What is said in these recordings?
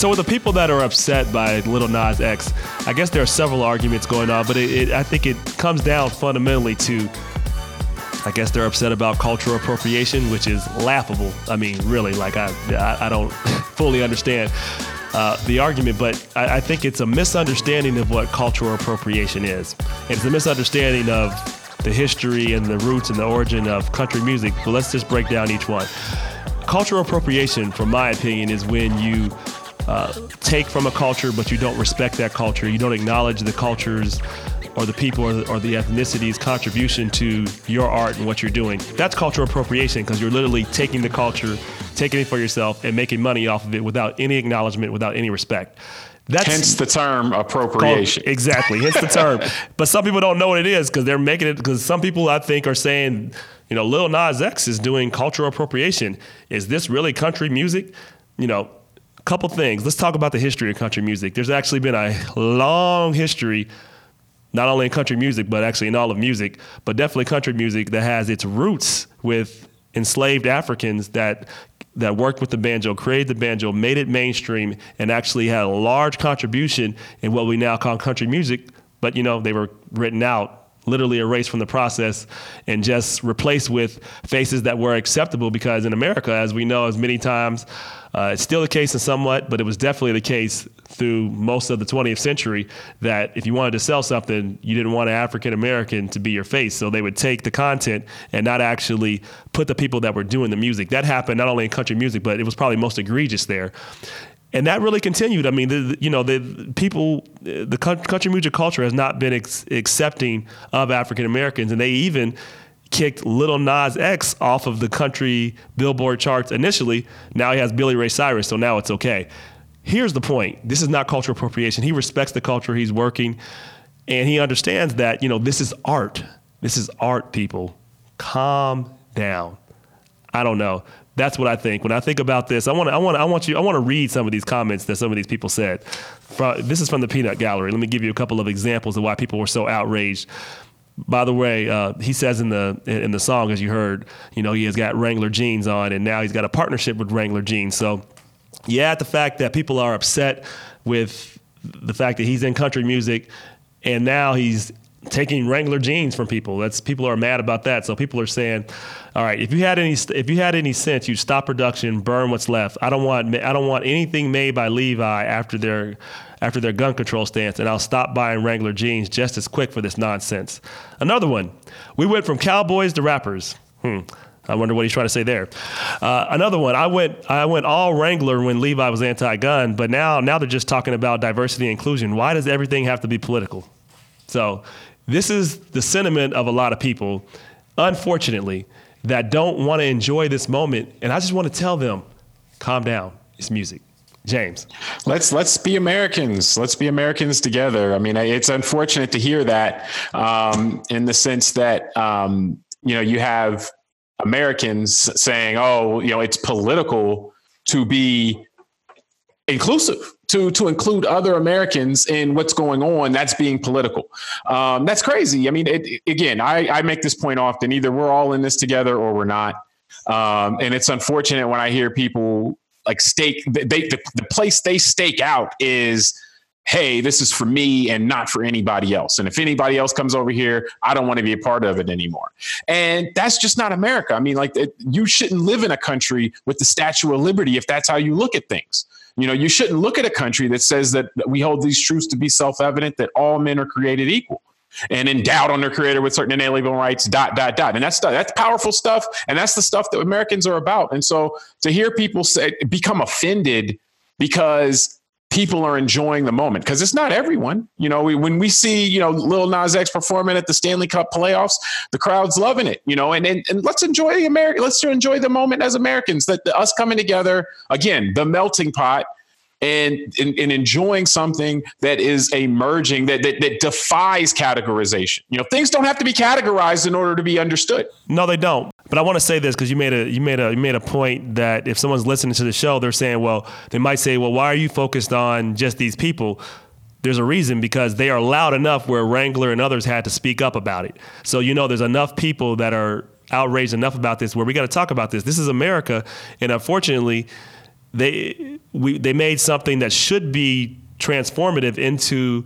So with the people that are upset by Little Nas X, I guess there are several arguments going on, but it, it, I think it comes down fundamentally to, I guess they're upset about cultural appropriation, which is laughable. I mean, really, like I, I, I don't fully understand uh, the argument, but I, I think it's a misunderstanding of what cultural appropriation is. It's a misunderstanding of the history and the roots and the origin of country music. But let's just break down each one. Cultural appropriation, from my opinion, is when you uh, take from a culture, but you don't respect that culture. You don't acknowledge the cultures or the people or the, or the ethnicity's contribution to your art and what you're doing. That's cultural appropriation because you're literally taking the culture, taking it for yourself, and making money off of it without any acknowledgement, without any respect. That's hence the term appropriation. Called, exactly, hence the term. but some people don't know what it is because they're making it. Because some people I think are saying, you know, Lil Nas X is doing cultural appropriation. Is this really country music? You know, couple things. Let's talk about the history of country music. There's actually been a long history not only in country music, but actually in all of music, but definitely country music that has its roots with enslaved Africans that that worked with the banjo, created the banjo, made it mainstream, and actually had a large contribution in what we now call country music. But you know, they were written out, literally erased from the process, and just replaced with faces that were acceptable. Because in America, as we know, as many times, uh, it's still the case in somewhat, but it was definitely the case through most of the 20th century that if you wanted to sell something, you didn't want an African American to be your face. So they would take the content and not actually put the people that were doing the music. That happened not only in country music, but it was probably most egregious there. And that really continued. I mean, the, you know, the people, the country music culture has not been ex- accepting of African Americans, and they even kicked Little Nas X off of the country Billboard charts initially. Now he has Billy Ray Cyrus, so now it's okay. Here's the point. This is not cultural appropriation. He respects the culture he's working. And he understands that you know this is art. This is art people. Calm down. I don't know that's what i think. When i think about this i want to i want i want you i want to read some of these comments that some of these people said. This is from the peanut gallery. Let me give you a couple of examples of why people were so outraged. By the way, uh, he says in the in the song, as you heard, you know, he has got Wrangler jeans on, and now he's got a partnership with Wrangler jeans. So yeah, the fact that people are upset with the fact that he's in country music and now he's taking Wrangler jeans from people. That's people are mad about that. So people are saying, "All right, if you had any if you had any sense, you'd stop production, burn what's left. I don't want I don't want anything made by Levi after their after their gun control stance, and I'll stop buying Wrangler jeans just as quick for this nonsense." Another one. We went from cowboys to rappers. Hmm. I wonder what he's trying to say there. Uh, another one. I went I went all Wrangler when Levi was anti-gun, but now now they're just talking about diversity and inclusion. Why does everything have to be political? So this is the sentiment of a lot of people, unfortunately, that don't want to enjoy this moment. And I just want to tell them, calm down. It's music. James. Let's let's be Americans. Let's be Americans together. I mean, it's unfortunate to hear that, um, in the sense that um, you know you have Americans saying, "Oh, you know, it's political to be inclusive, to to include other Americans in what's going on." That's being political. Um, that's crazy. I mean, it, again, I, I make this point often: either we're all in this together or we're not. Um, and it's unfortunate when I hear people like stake. They, the, the place they stake out is hey, this is for me and not for anybody else. And if anybody else comes over here, I don't want to be a part of it anymore. And that's just not America. I mean, like, it, you shouldn't live in a country with the Statue of Liberty if that's how you look at things. You know, you shouldn't look at a country that says that we hold these truths to be self evident that all men are created equal and endowed on their creator with certain inalienable rights, dot, dot, dot. And that's that's powerful stuff. And that's the stuff that Americans are about. And so to hear people say become offended because people are enjoying the moment because it's not everyone. You know, we, when we see, you know, Lil Nas X performing at the Stanley Cup playoffs, the crowd's loving it, you know, and, and, and let's enjoy the America. Let's enjoy the moment as Americans that the, us coming together again, the melting pot and, and, and, enjoying something that is emerging that, that, that defies categorization. You know, things don't have to be categorized in order to be understood. No, they don't. But I want to say this because you made a you made a you made a point that if someone's listening to the show, they're saying, well, they might say, well, why are you focused on just these people? There's a reason because they are loud enough where Wrangler and others had to speak up about it. So you know, there's enough people that are outraged enough about this where we got to talk about this. This is America, and unfortunately they we they made something that should be transformative into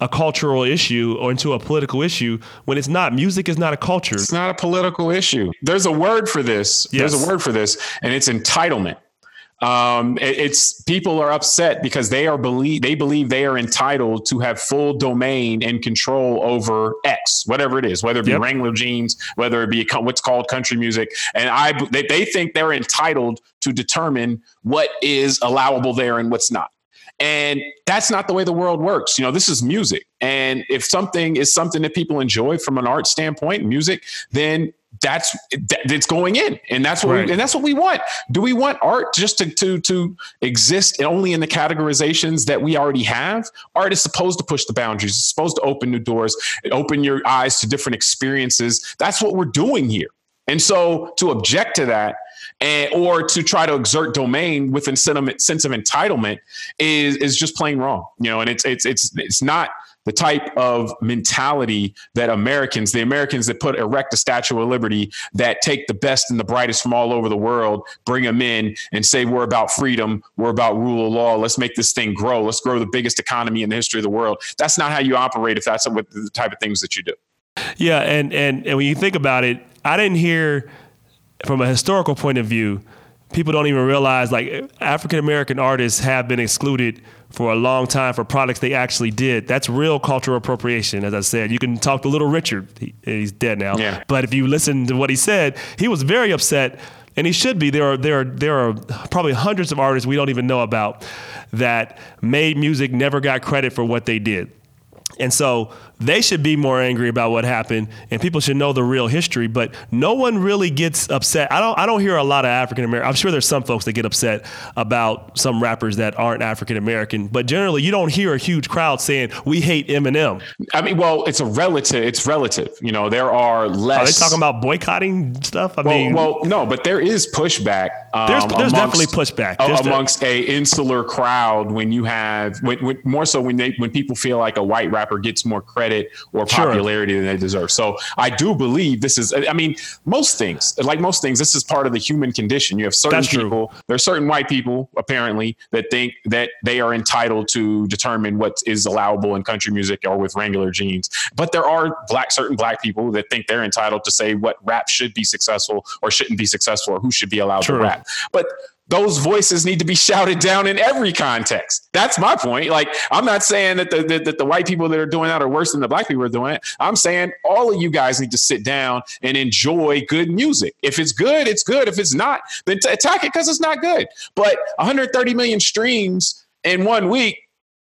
a cultural issue or into a political issue when it's not. Music is not a culture. It's not a political issue. There's a word for this. Yes. There's a word for this, and it's entitlement. Um, it, it's people are upset because they are believe they believe they are entitled to have full domain and control over X, whatever it is, whether it be yep. Wrangler jeans, whether it be what's called country music, and I they, they think they're entitled to determine what is allowable there and what's not. And that's not the way the world works. You know, this is music. And if something is something that people enjoy from an art standpoint, music, then that's it's going in. And that's what right. we, and that's what we want. Do we want art just to to to exist only in the categorizations that we already have? Art is supposed to push the boundaries. It's supposed to open new doors open your eyes to different experiences. That's what we're doing here. And so to object to that and, or to try to exert domain with a sense of entitlement is is just plain wrong. You know, and it's it's it's it's not the type of mentality that Americans, the Americans that put erect a Statue of Liberty, that take the best and the brightest from all over the world, bring them in and say, we're about freedom, we're about rule of law, let's make this thing grow, let's grow the biggest economy in the history of the world. That's not how you operate if that's what the type of things that you do. Yeah, and and and when you think about it, I didn't hear from a historical point of view, people don't even realize like African American artists have been excluded for a long time for products they actually did. That's real cultural appropriation. As I said, you can talk to Little Richard. He, he's dead now. Yeah. But if you listen to what he said, he was very upset, and he should be. There are there are there are probably hundreds of artists we don't even know about that made music, never got credit for what they did. And so they should be more angry about what happened and people should know the real history but no one really gets upset. I don't i don't hear a lot of african american i'm sure there's some folks that get upset about some rappers that aren't african american but generally you don't hear a huge crowd saying we hate eminem. I mean well it's a relative it's relative you know there are less are they talking about boycotting stuff? I well, mean well no but there is pushback um, there's, there's amongst, definitely pushback. There's amongst a insular crowd when you have when, when, more so when they when people feel like a white rapper gets more credit or popularity sure. than they deserve. So I do believe this is, I mean, most things, like most things, this is part of the human condition. You have certain That's people, true. there are certain white people apparently that think that they are entitled to determine what is allowable in country music or with Wrangler jeans. But there are black, certain black people that think they're entitled to say what rap should be successful or shouldn't be successful or who should be allowed true. to rap. But those voices need to be shouted down in every context. That's my point. Like, I'm not saying that the, that, that the white people that are doing that are worse than the black people are doing it. I'm saying all of you guys need to sit down and enjoy good music. If it's good, it's good. If it's not, then t- attack it because it's not good. But 130 million streams in one week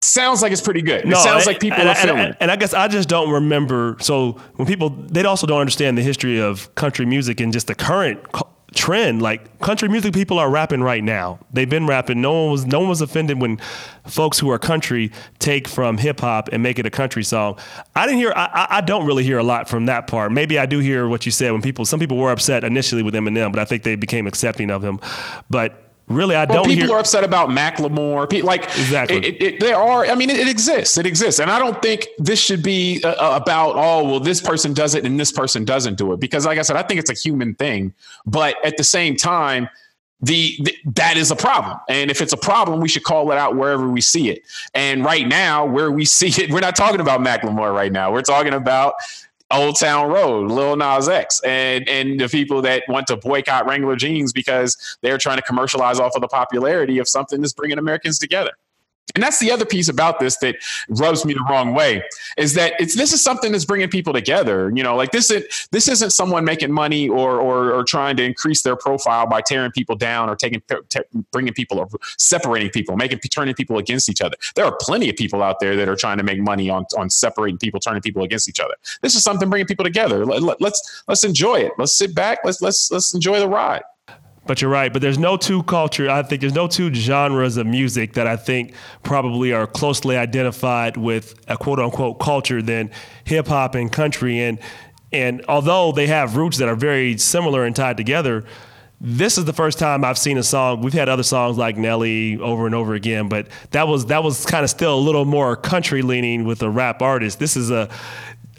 sounds like it's pretty good. No, it sounds like people and, are feeling and, and, I guess I just don't remember. So when people, they also don't understand the history of country music and just the current trend. Like country music people are rapping right now. They've been rapping. No one was no one was offended when folks who are country take from hip hop and make it a country song. I didn't hear. I, I don't really hear a lot from that part. Maybe I do hear what you said when people. Some people were upset initially with Eminem, but I think they became accepting of him. But really I well, don't. People hear- are upset about Macklemore. Like exactly, it, it, there are. I mean, it, it, exists. It exists, and I don't think this should be uh, uh, about oh well, this person does it and this person doesn't do it because, like I said, I think it's a human thing. But at the same time. The, the, that is a problem and if it's a problem we should call it out wherever we see it and right now where we see it we're not talking about Macklemore right now we're talking about Old Town Road, Lil Nas X, and and the people that want to boycott Wrangler jeans because they're trying to commercialize off of the popularity of something that's bringing Americans together. And that's the other piece about this that rubs me the wrong way is that it's this is something that's bringing people together. You know, like this is this isn't someone making money or or, or trying to increase their profile by tearing people down or taking bringing people or separating people, making turning people against each other. There are plenty of people out there that are trying to make money on on separating people, turning people against each other. This is something bringing people together. Let, let's let's enjoy it. Let's sit back. Let's let's let's enjoy the ride. But you're right. But there's no two culture. I think there's no two genres of music that I think probably are closely identified with a quote unquote culture than hip hop and country. And and although they have roots that are very similar and tied together, this is the first time I've seen a song. We've had other songs like Nelly over and over again, but that was that was kind of still a little more country leaning with a rap artist. This is a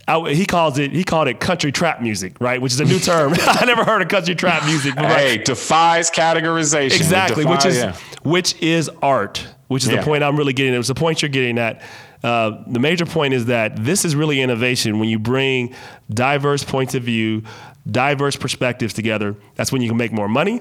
I, he calls it he called it country trap music, right? Which is a new term. I never heard of country trap music. But hey, defies categorization. Exactly, defies, which is yeah. which is art, which is yeah. the point I'm really getting. It was the point you're getting at. Uh, the major point is that this is really innovation when you bring diverse points of view, diverse perspectives together. That's when you can make more money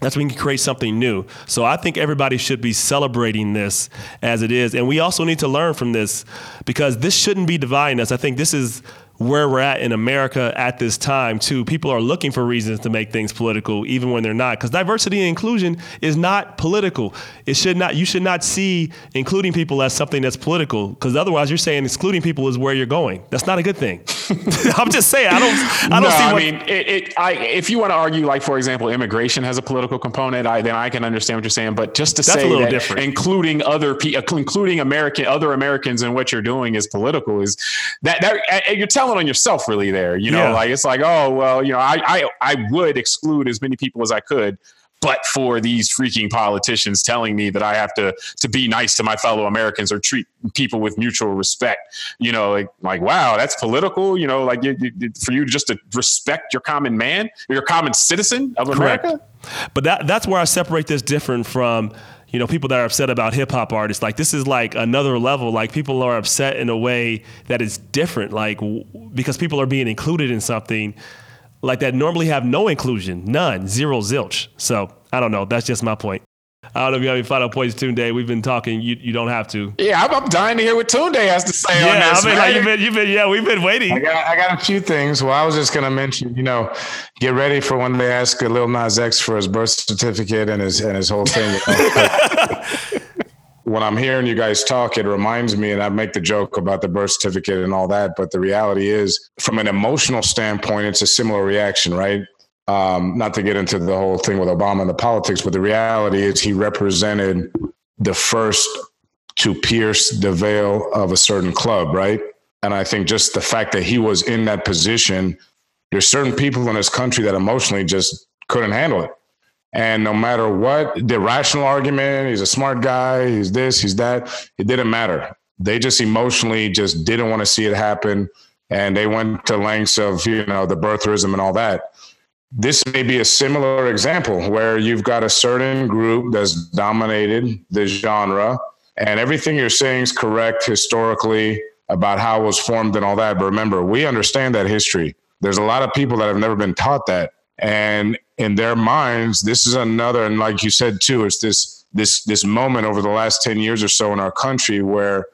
that's when you can create something new. So I think everybody should be celebrating this as it is. And we also need to learn from this because this shouldn't be dividing us. I think this is where we're at in America at this time too. People are looking for reasons to make things political, even when they're not. Because diversity and inclusion is not political. It should not. You should not see including people as something that's political. Because otherwise, you're saying excluding people is where you're going. That's not a good thing. I'm just saying. I don't. I don't no, see. I mean, it, it, I, if you want to argue, like for example, immigration has a political component, I, then I can understand what you're saying. But just to that's say that different. including other people, including American other Americans in what you're doing is political is that that you're telling on yourself really there. You know, yeah. like it's like, oh well, you know, I, I I would exclude as many people as I could, but for these freaking politicians telling me that I have to to be nice to my fellow Americans or treat people with mutual respect, you know, like like wow, that's political. You know, like you, you, for you just to respect your common man, your common citizen of America. Correct. But that that's where I separate this different from you know, people that are upset about hip hop artists. Like this is like another level. Like people are upset in a way that is different. Like w- because people are being included in something like that normally have no inclusion, none, zero, zilch. So I don't know. That's just my point. I don't know if you have any final points, Tunde. We've been talking. You you don't have to. Yeah, I'm, I'm dying to hear what Tunde has to say yeah, on this. I mean, like, you've been, you've been, yeah, we've been waiting. I got, I got a few things. Well, I was just gonna mention, you know, get ready for when they ask Lil Nas X for his birth certificate and his and his whole thing. when I'm hearing you guys talk, it reminds me, and I make the joke about the birth certificate and all that, but the reality is, from an emotional standpoint, it's a similar reaction, right? Um, not to get into the whole thing with Obama and the politics, but the reality is he represented the first to pierce the veil of a certain club, right? And I think just the fact that he was in that position, there's certain people in this country that emotionally just couldn't handle it. And no matter what the rational argument, he's a smart guy, he's this, he's that, it didn't matter. They just emotionally just didn't want to see it happen. And they went to lengths of, you know, the birtherism and all that this may be a similar example where you've got a certain group that's dominated the genre and everything you're saying is correct historically about how it was formed and all that. But remember we understand that history. There's a lot of people that have never been taught that. And in their minds this is another and like you said too it's this this this moment over the last 10 years or so in our country where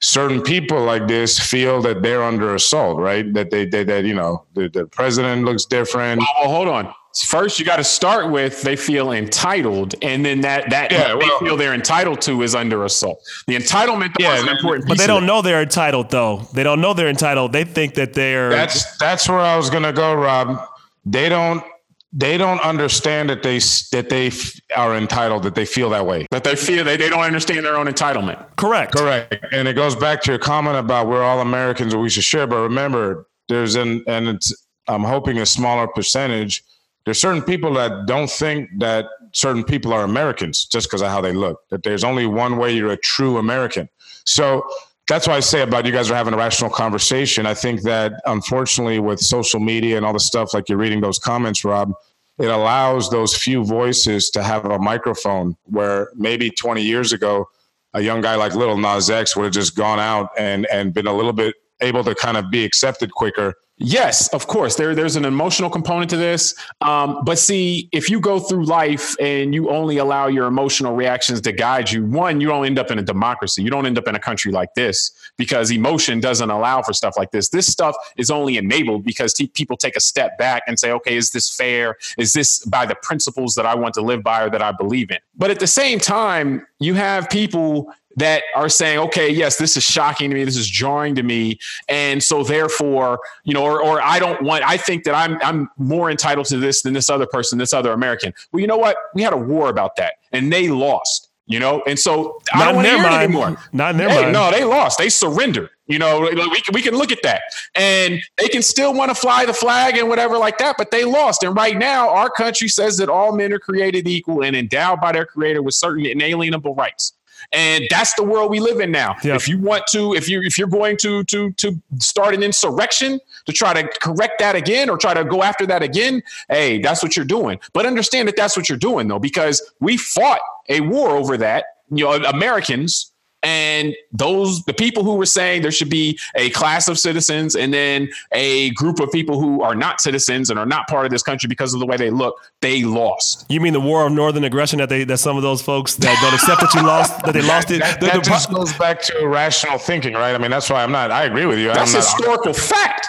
certain people like this feel that they're under assault, right? That they, they that you know the, the president looks different. Well, well hold on. First, you got to start with they feel entitled, and then that that yeah, well, they feel they're entitled to is under assault. The entitlement yeah, is an important, but they don't know they're entitled though. They don't know they're entitled. They think that they're. That's that's where I was gonna go, Rob. They don't they don't understand that they that they are entitled that they feel that way. That they feel they, they don't understand their own entitlement. Correct. Correct. And it goes back to your comment about we're all americans and we should share but remember there's an and it's i'm hoping a smaller percentage there's certain people that don't think that certain people are americans just because of how they look that there's only one way you're a true american. So that's why I say about you guys are having a rational conversation. I think that unfortunately, with social media and all the stuff, like you're reading those comments, Rob, it allows those few voices to have a microphone where maybe 20 years ago, a young guy like Little Nas X would have just gone out and, and been a little bit able to kind of be accepted quicker Yes, of course. There, there's an emotional component to this. Um, but see, if you go through life and you only allow your emotional reactions to guide you, one, you don't end up in a democracy. You don't end up in a country like this because emotion doesn't allow for stuff like this. This stuff is only enabled because t- people take a step back and say, okay, is this fair? Is this by the principles that I want to live by or that I believe in? But at the same time, you have people that are saying, okay, yes, this is shocking to me, this is jarring to me, and so therefore, you know, or, or I don't want, I think that I'm I'm more entitled to this than this other person, this other American. Well, you know what? We had a war about that, and they lost. You know, and so Not I don't want to hear mind. it anymore. Not in their hey, mind. No, they lost. They surrendered. You know, we can, we can look at that. And they can still want to fly the flag and whatever like that, but they lost. And right now, our country says that all men are created equal and endowed by their creator with certain inalienable rights. And that's the world we live in now. Yep. If you want to, if you if you're going to to to start an insurrection to try to correct that again or try to go after that again, hey, that's what you're doing. But understand that that's what you're doing though, because we fought a war over that. You know, Americans and those the people who were saying there should be a class of citizens and then a group of people who are not citizens and are not part of this country because of the way they look they lost you mean the war of northern aggression that they that some of those folks that don't accept that you lost that they lost it that, the, that the, just goes back to rational thinking right i mean that's why i'm not i agree with you that's historical fact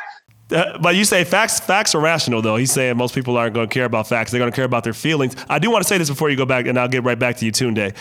uh, but you say facts facts are rational though. He's saying most people aren't going to care about facts. They're going to care about their feelings. I do want to say this before you go back, and I'll get right back to you, Tunde.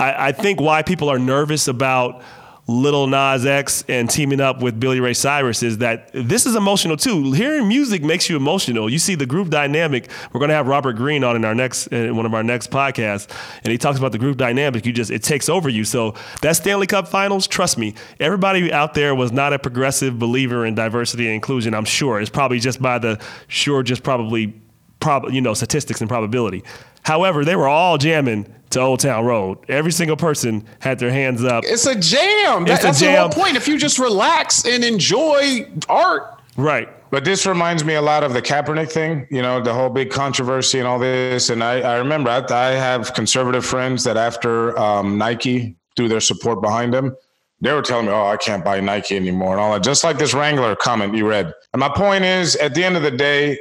I, I think why people are nervous about Lil Nas X and teaming up with Billy Ray Cyrus is that this is emotional too. Hearing music makes you emotional. You see the group dynamic. We're going to have Robert Greene on in our next in one of our next podcasts, and he talks about the group dynamic. You just it takes over you. So that Stanley Cup Finals, trust me, everybody out there was not a progressive believer in diversity and inclusion. I'm sure it's probably just by the sure, just probably, prob you know statistics and probability. However, they were all jamming to Old Town Road. Every single person had their hands up. It's a jam. It's that, a that's jam. the whole point. If you just relax and enjoy art. Right. But this reminds me a lot of the Kaepernick thing, you know, the whole big controversy and all this. And I, I remember I, I, have conservative friends that after um, Nike threw their support behind them, they were telling me, oh, I can't buy Nike anymore and all that. Just like this Wrangler comment you read. And my point is, at the end of the day,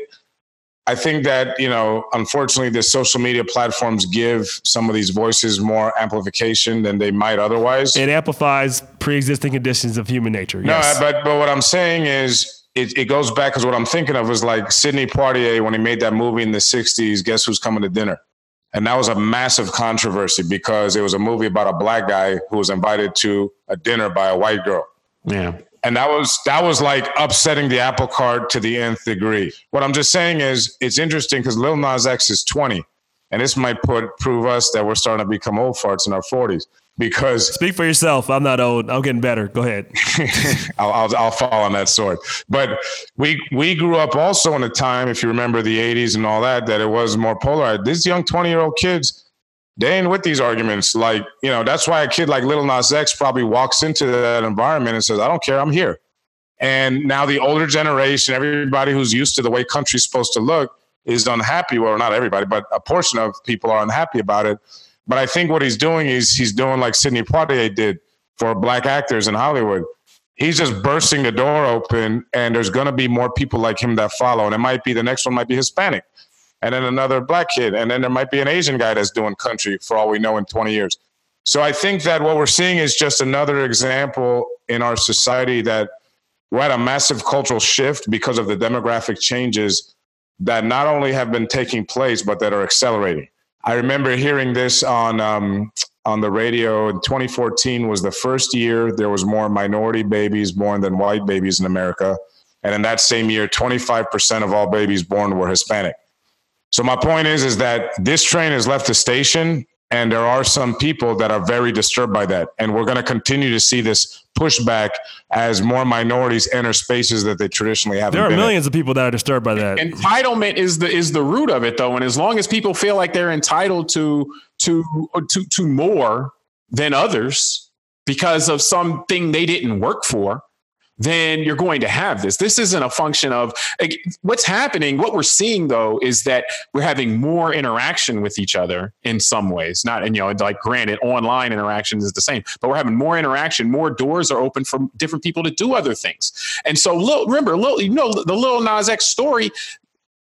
I think that, you know, unfortunately, the social media platforms give some of these voices more amplification than they might otherwise. It amplifies pre existing conditions of human nature. Yes. No, but, but what I'm saying is, it, it goes back because what I'm thinking of is like Sidney Poitier when he made that movie in the 60s, Guess Who's Coming to Dinner? And that was a massive controversy because it was a movie about a black guy who was invited to a dinner by a white girl. Yeah and that was that was like upsetting the apple cart to the nth degree. What I'm just saying is it's interesting because Lil Nas X is 20, and this might put prove us that we're starting to become old farts in our 40s. Because speak for yourself, I'm not old. I'm getting better. Go ahead. I'll, I'll, I'll fall on that sword. But we we grew up also in a time, if you remember the 80s and all that, that it was more polarized. These young 20 year old kids they ain't with these arguments. Like, you know, that's why a kid like Little Nas X probably walks into that environment and says, I don't care, I'm here. And now the older generation, everybody who's used to the way country's supposed to look, is unhappy. Well, not everybody, but a portion of people are unhappy about it. But I think what he's doing is he's doing like Sidney Poitier did for black actors in Hollywood. He's just bursting the door open, and there's going to be more people like him that follow. And it might be the next one might be Hispanic and then another black kid, and then there might be an Asian guy that's doing country for all we know in 20 years. So I think that what we're seeing is just another example in our society that we're at a massive cultural shift because of the demographic changes that not only have been taking place but that are accelerating. I remember hearing this on um, on the radio in 2014 was the first year there was more minority babies born than white babies in America, and in that same year, 25% of all babies born were Hispanic. So my point is, is that this train has left the station and there are some people that are very disturbed by that. And we're going to continue to see this pushback as more minorities enter spaces that they traditionally haven't. There are millions in. of people that are disturbed by that. Entitlement is the is the root of it, though. And as long as people feel like they're entitled to to to to more than others because of something they didn't work for, then you're going to have this. This isn't a function of what's happening. What we're seeing though is that we're having more interaction with each other in some ways. Not, and you know, like granted, online interaction is the same, but we're having more interaction. More doors are open for different people to do other things. And so, remember, you know, the Lil Nas X story.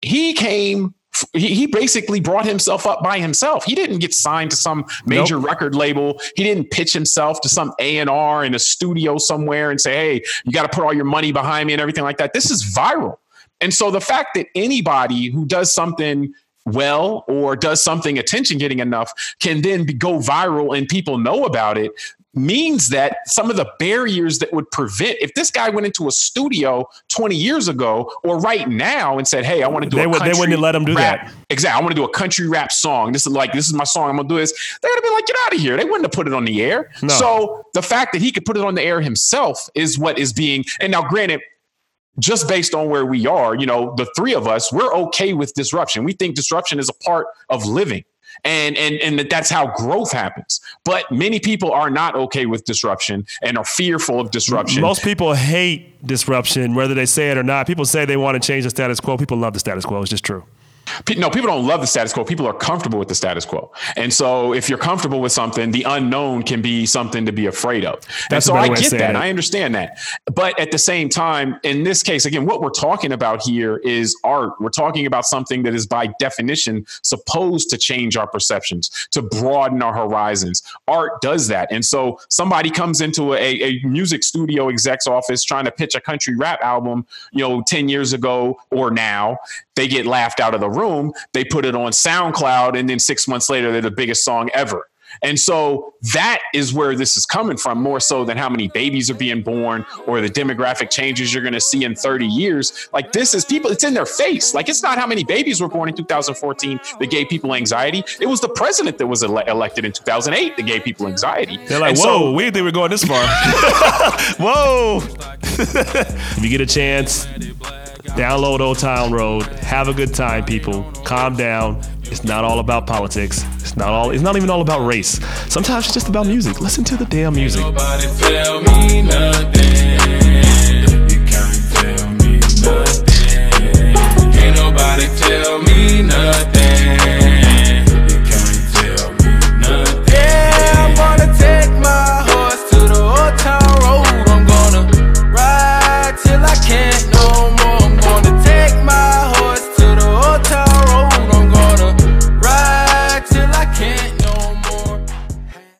He came he, he basically brought himself up by himself. He didn't get signed to some major nope. record label. He didn't pitch himself to some A and R in a studio somewhere and say, "Hey, you got to put all your money behind me" and everything like that. This is viral. And so the fact that anybody who does something well or does something attention getting enough can then be, go viral and people know about it means that some of the barriers that would prevent if this guy went into a studio 20 years ago or right now and said hey i want to do they, a would, they wouldn't let him do rap. that. Exactly i want to do a country rap song. This is like this is my song i'm gonna do this. They're gonna be like get out of here. They wouldn't have put it on the air. No. so the fact that he could put it on the air himself is what is being and now granted just based on where we are you know the three of us we're okay with disruption. We think disruption is a part of living and and and that's how growth happens. But many people are not okay with disruption and are fearful of disruption. Most people hate disruption, whether they say it or not. People say they want to change the status quo. People love the status quo. It's just true no, people don't love the status quo. People are comfortable with the status quo. And so if you're comfortable with something, the unknown can be something to be afraid of. That's and so I get that. I understand that. But at the same time, in this case, again, what we're talking about here is art. We're talking about something that is by definition supposed to change our perceptions, to broaden our horizons. Art does that. And so somebody comes into a, a music studio exec's office trying to pitch a country rap album, you know, 10 years ago or now, they get laughed out of the room. They put it on SoundCloud, and then six months later, they're the biggest song ever. And so that is where this is coming from, more so than how many babies are being born or the demographic changes you're going to see in 30 years. Like this is people, it's in their face. Like it's not how many babies were born in 2014 that gave people anxiety. It was the president that was ele- elected in 2008 that gave people anxiety. They're like, and whoa, so, we didn't think we are going this far. whoa. if you get a chance, Download Old Town Road. Have a good time, people. Calm down. It's not all about politics. It's not all. It's not even all about race. Sometimes it's just about music. Listen to the damn music. Ain't nobody tell me nothing.